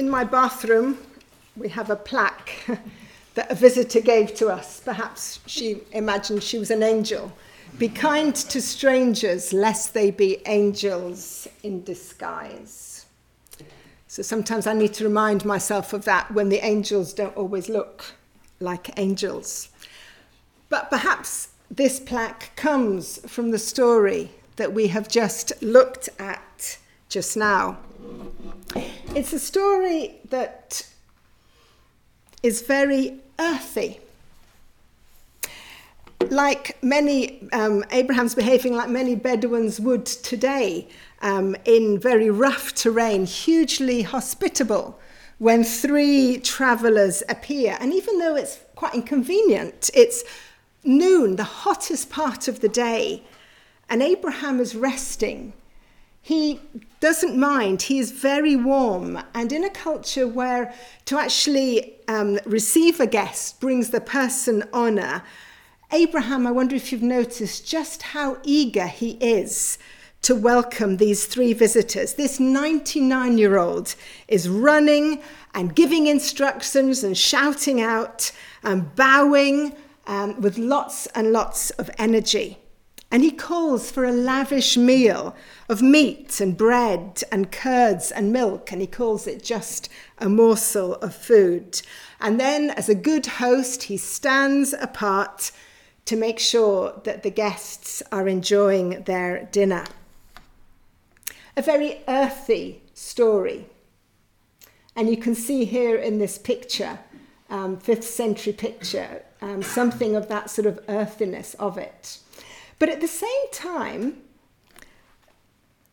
in my bathroom, we have a plaque that a visitor gave to us. Perhaps she imagined she was an angel. Be kind to strangers, lest they be angels in disguise. So sometimes I need to remind myself of that when the angels don't always look like angels. But perhaps this plaque comes from the story that we have just looked at just now. It's a story that is very earthy. Like many, um, Abraham's behaving like many Bedouins would today um, in very rough terrain, hugely hospitable when three travelers appear. And even though it's quite inconvenient, it's noon, the hottest part of the day, and Abraham is resting he doesn't mind. He is very warm. And in a culture where to actually um, receive a guest brings the person honor, Abraham, I wonder if you've noticed just how eager he is to welcome these three visitors. This 99 year old is running and giving instructions and shouting out and bowing um, with lots and lots of energy. And he calls for a lavish meal of meat and bread and curds and milk, and he calls it just a morsel of food. And then, as a good host, he stands apart to make sure that the guests are enjoying their dinner. A very earthy story. And you can see here in this picture, um, fifth century picture, um, something of that sort of earthiness of it. But at the same time,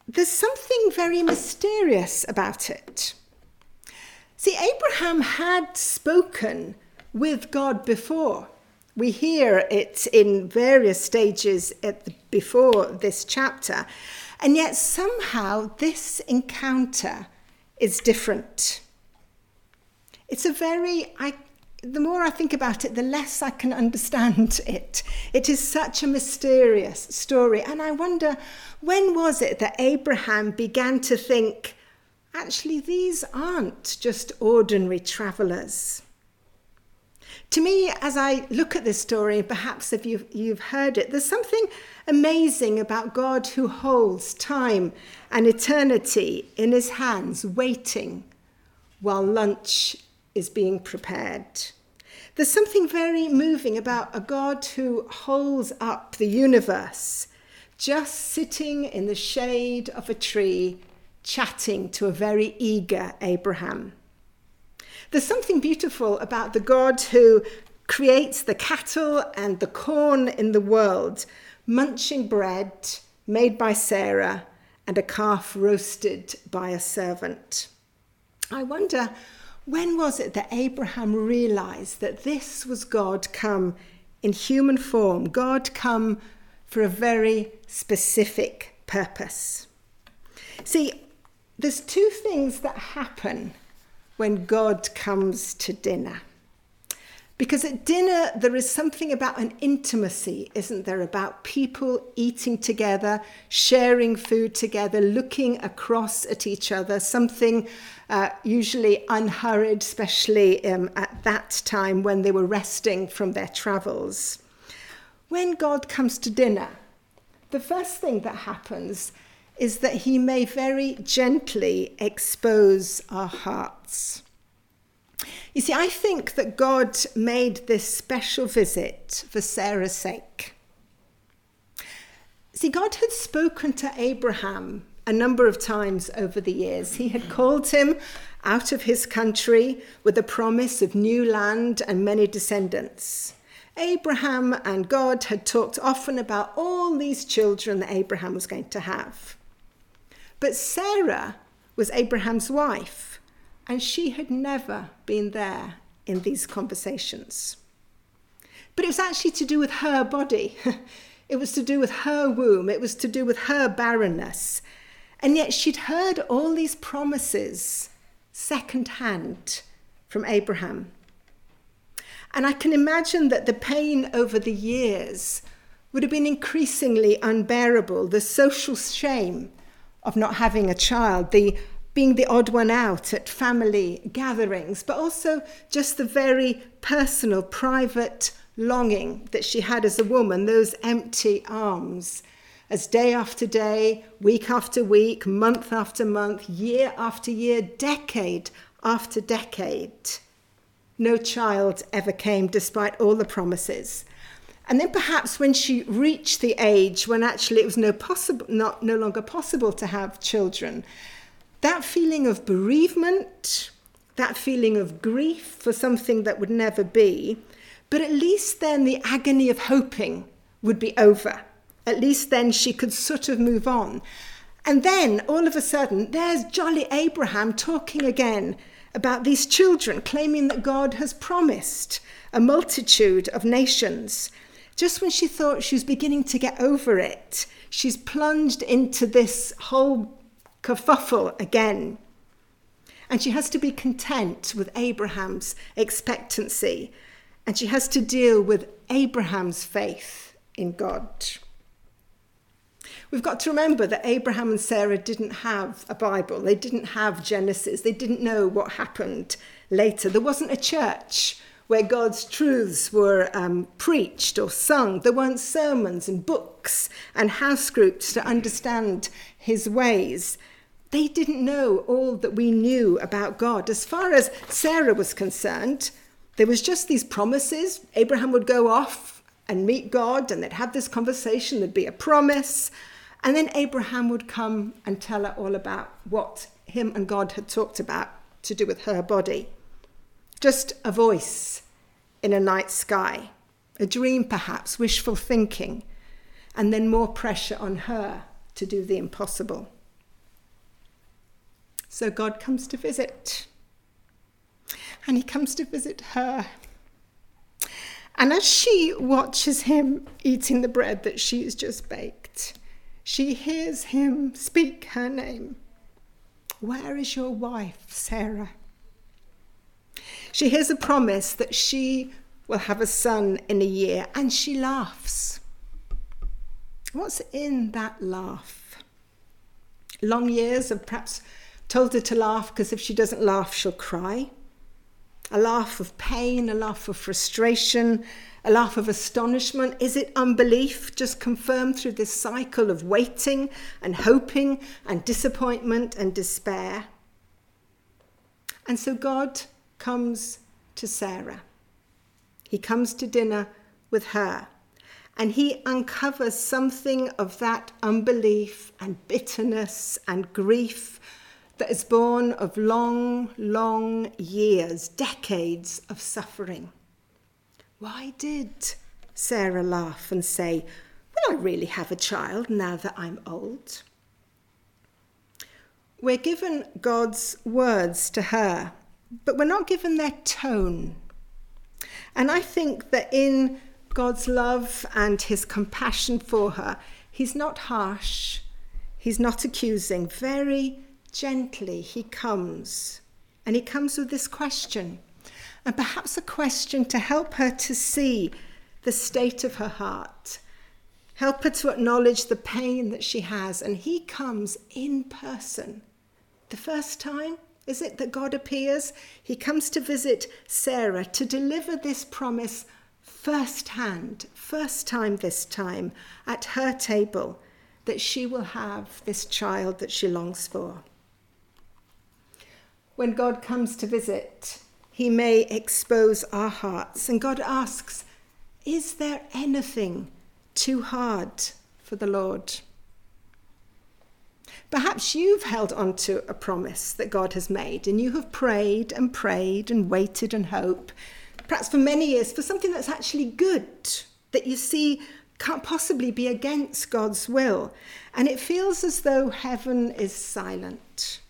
there's something very mysterious about it. See, Abraham had spoken with God before. We hear it in various stages the, before this chapter, and yet somehow this encounter is different. It's a very, I the more I think about it, the less I can understand it. It is such a mysterious story. And I wonder when was it that Abraham began to think, actually, these aren't just ordinary travelers? To me, as I look at this story, perhaps if you've, you've heard it, there's something amazing about God who holds time and eternity in his hands, waiting while lunch is being prepared. There's something very moving about a God who holds up the universe, just sitting in the shade of a tree, chatting to a very eager Abraham. There's something beautiful about the God who creates the cattle and the corn in the world, munching bread made by Sarah and a calf roasted by a servant. I wonder when was it that Abraham realized that this was God come in human form, God come for a very specific purpose? See, there's two things that happen when God comes to dinner. Because at dinner, there is something about an intimacy, isn't there? About people eating together, sharing food together, looking across at each other, something uh, usually unhurried, especially um, at that time when they were resting from their travels. When God comes to dinner, the first thing that happens is that he may very gently expose our hearts. You see, I think that God made this special visit for Sarah's sake. See, God had spoken to Abraham a number of times over the years. He had called him out of his country with a promise of new land and many descendants. Abraham and God had talked often about all these children that Abraham was going to have. But Sarah was Abraham's wife, and she had never been there in these conversations. But it was actually to do with her body. It was to do with her womb. It was to do with her barrenness. And yet she'd heard all these promises secondhand from Abraham. And I can imagine that the pain over the years would have been increasingly unbearable the social shame of not having a child, the being the odd one out at family gatherings, but also just the very personal, private longing that she had as a woman, those empty arms, as day after day, week after week, month after month, year after year, decade after decade, no child ever came despite all the promises. And then perhaps when she reached the age when actually it was no, possible, not, no longer possible to have children, that feeling of bereavement, that feeling of grief for something that would never be, but at least then the agony of hoping would be over. At least then she could sort of move on. And then all of a sudden, there's jolly Abraham talking again about these children, claiming that God has promised a multitude of nations. Just when she thought she was beginning to get over it, she's plunged into this whole kerfuffle again. And she has to be content with Abraham's expectancy. And she has to deal with Abraham's faith in God. We've got to remember that Abraham and Sarah didn't have a Bible, they didn't have Genesis, they didn't know what happened later. There wasn't a church where God's truths were um, preached or sung. There weren't sermons and books and house groups to understand his ways they didn't know all that we knew about God. As far as Sarah was concerned, there was just these promises. Abraham would go off and meet God, and they'd have this conversation, there'd be a promise. And then Abraham would come and tell her all about what him and God had talked about to do with her body. Just a voice in a night sky, a dream perhaps, wishful thinking, and then more pressure on her to do the impossible. So God comes to visit. And he comes to visit her. And as she watches him eating the bread that she has just baked, she hears him speak her name. Where is your wife, Sarah? She hears a promise that she will have a son in a year, and she laughs. What's in that laugh? Long years of perhaps told her to laugh because if she doesn't laugh, she'll cry. A laugh of pain, a laugh of frustration, a laugh of astonishment. Is it unbelief just confirmed through this cycle of waiting and hoping and disappointment and despair? And so God comes to Sarah. He comes to dinner with her and he uncovers something of that unbelief and bitterness and grief that is born of long, long years, decades of suffering. Why did Sarah laugh and say, Will I really have a child now that I'm old? We're given God's words to her, but we're not given their tone. And I think that in God's love and his compassion for her, he's not harsh, he's not accusing, very gently he comes. And he comes with this question, and perhaps a question to help her to see the state of her heart, help her to acknowledge the pain that she has. And he comes in person. The first time, is it that God appears? He comes to visit Sarah to deliver this promise firsthand, first time this time, at her table, that she will have this child that she longs for when God comes to visit, he may expose our hearts. And God asks, Is there anything too hard for the Lord? Perhaps you've held on to a promise that God has made and you have prayed and prayed and waited and hoped, perhaps for many years, for something that's actually good, that you see can't possibly be against God's will. And it feels as though heaven is silent.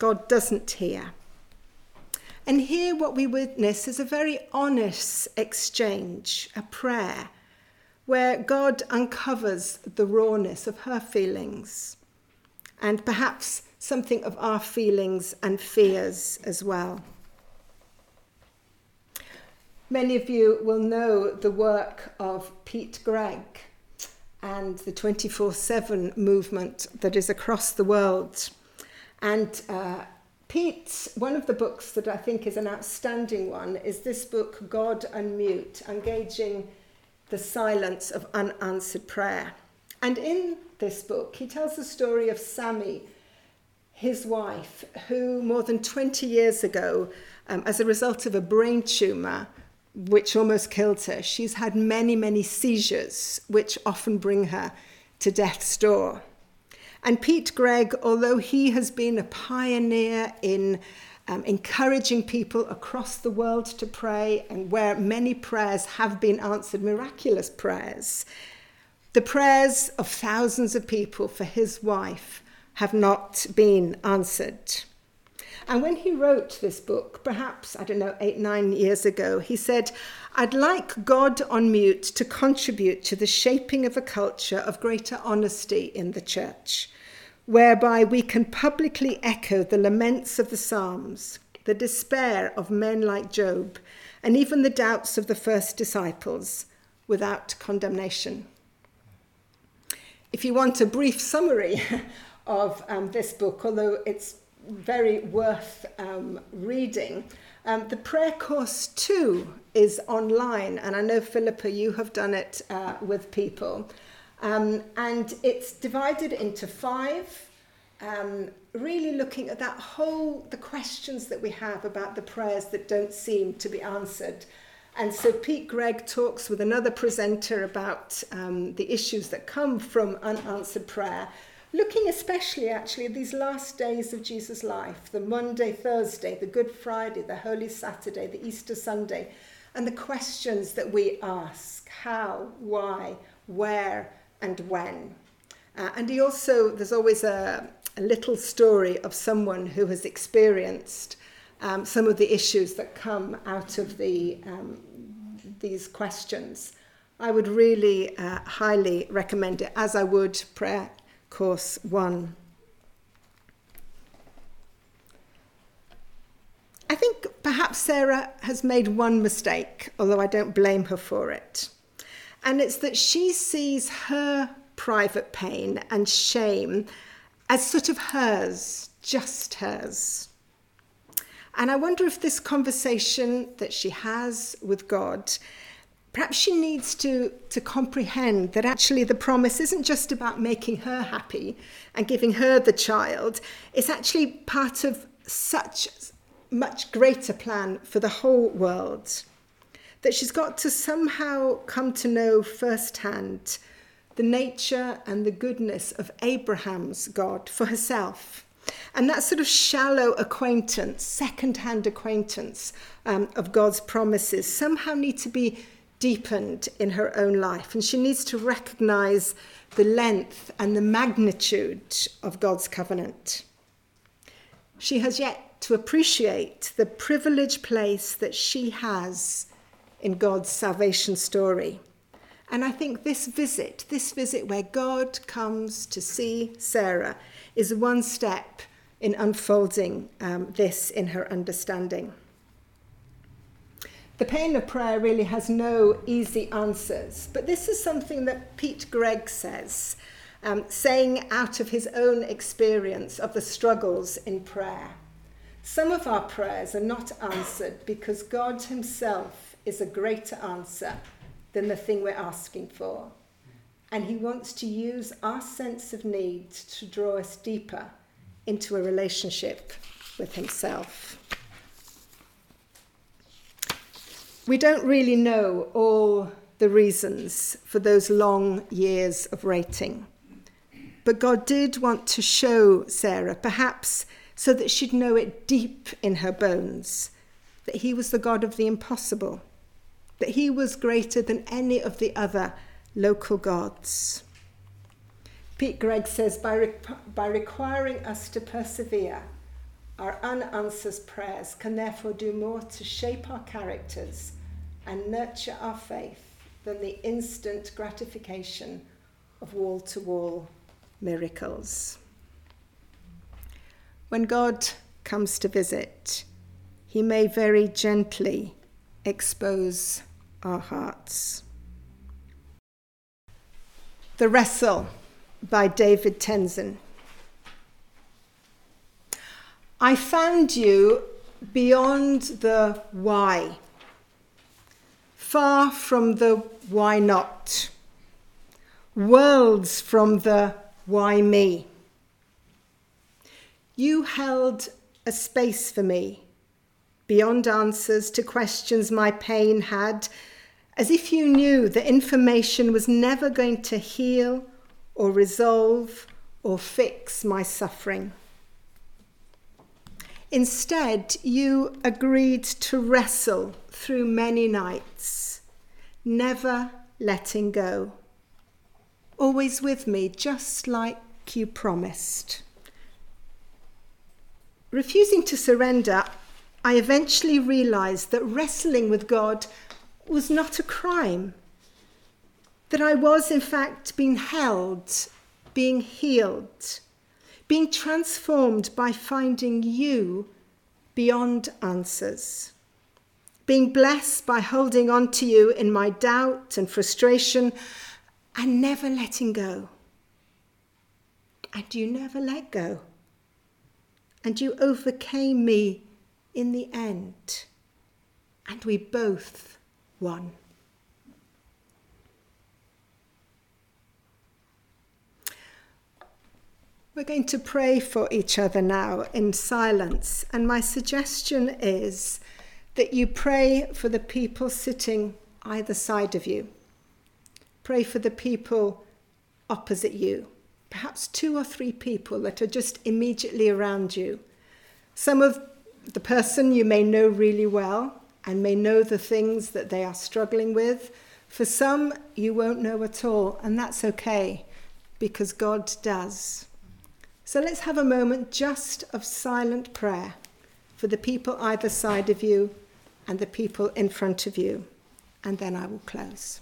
God doesn't hear. And here, what we witness is a very honest exchange, a prayer, where God uncovers the rawness of her feelings and perhaps something of our feelings and fears as well. Many of you will know the work of Pete Greig and the 24 7 movement that is across the world. And uh, Pete, one of the books that I think is an outstanding one is this book, God on Mute, Engaging the Silence of Unanswered Prayer. And in this book, he tells the story of Sammy, his wife, who more than 20 years ago, um, as a result of a brain tumour, which almost killed her, she's had many, many seizures, which often bring her to death's door. And Pete Greig, although he has been a pioneer in um, encouraging people across the world to pray, and where many prayers have been answered, miraculous prayers, the prayers of thousands of people for his wife have not been answered. And when he wrote this book, perhaps, I don't know, eight, nine years ago, he said, I'd like God on mute to contribute to the shaping of a culture of greater honesty in the church, whereby we can publicly echo the laments of the Psalms, the despair of men like Job, and even the doubts of the first disciples without condemnation. If you want a brief summary of um, this book, although it's very worth um, reading. Um, the prayer course too is online, and I know Philippa, you have done it uh, with people, um, and it's divided into five. Um, really looking at that whole the questions that we have about the prayers that don't seem to be answered. And so Pete Greig talks with another presenter about um, the issues that come from unanswered prayer looking especially actually at these last days of Jesus' life the Monday, Thursday, the Good Friday, the Holy Saturday, the Easter Sunday, and the questions that we ask how, why, where, and when. Uh, and he also, there's always a, a little story of someone who has experienced um, some of the issues that come out of the, um, these questions. I would really uh, highly recommend it, as I would prayer course one. I think perhaps Sarah has made one mistake, although I don't blame her for it. And it's that she sees her private pain and shame as sort of hers, just hers. And I wonder if this conversation that she has with God perhaps she needs to, to comprehend that actually the promise isn't just about making her happy and giving her the child, it's actually part of such much greater plan for the whole world that she's got to somehow come to know firsthand the nature and the goodness of Abraham's God for herself. And that sort of shallow acquaintance, second hand acquaintance um, of God's promises, somehow need to be deepened in her own life. And she needs to recognize the length and the magnitude of God's covenant. She has yet to appreciate the privileged place that she has in God's salvation story. And I think this visit, this visit where God comes to see Sarah, is one step in unfolding um, this in her understanding. The pain of prayer really has no easy answers, but this is something that Pete Greig says, um, saying out of his own experience of the struggles in prayer. Some of our prayers are not answered because God Himself is a greater answer than the thing we're asking for. And He wants to use our sense of need to draw us deeper into a relationship with Himself. We don't really know all the reasons for those long years of waiting. But God did want to show Sarah, perhaps so that she'd know it deep in her bones, that He was the God of the impossible, that He was greater than any of the other local gods. Pete Greig says by, re- by requiring us to persevere, our unanswered prayers can therefore do more to shape our characters and nurture our faith than the instant gratification of wall to wall miracles. When God comes to visit, he may very gently expose our hearts. The Wrestle by David Tensen. I found you beyond the why, far from the why not, worlds from the why me. You held a space for me beyond answers to questions my pain had, as if you knew the information was never going to heal or resolve or fix my suffering. Instead, you agreed to wrestle through many nights, never letting go. Always with me, just like you promised. Refusing to surrender, I eventually realized that wrestling with God was not a crime. That I was, in fact, being held, being healed being transformed by finding you beyond answers, being blessed by holding on to you in my doubt and frustration and never letting go. And you never let go. And you overcame me in the end. And we both won. We're going to pray for each other now in silence. And my suggestion is that you pray for the people sitting either side of you. Pray for the people opposite you, perhaps two or three people that are just immediately around you. Some of the person you may know really well and may know the things that they are struggling with. For some, you won't know at all, and that's okay because God does. So let's have a moment just of silent prayer for the people either side of you and the people in front of you, and then I will close.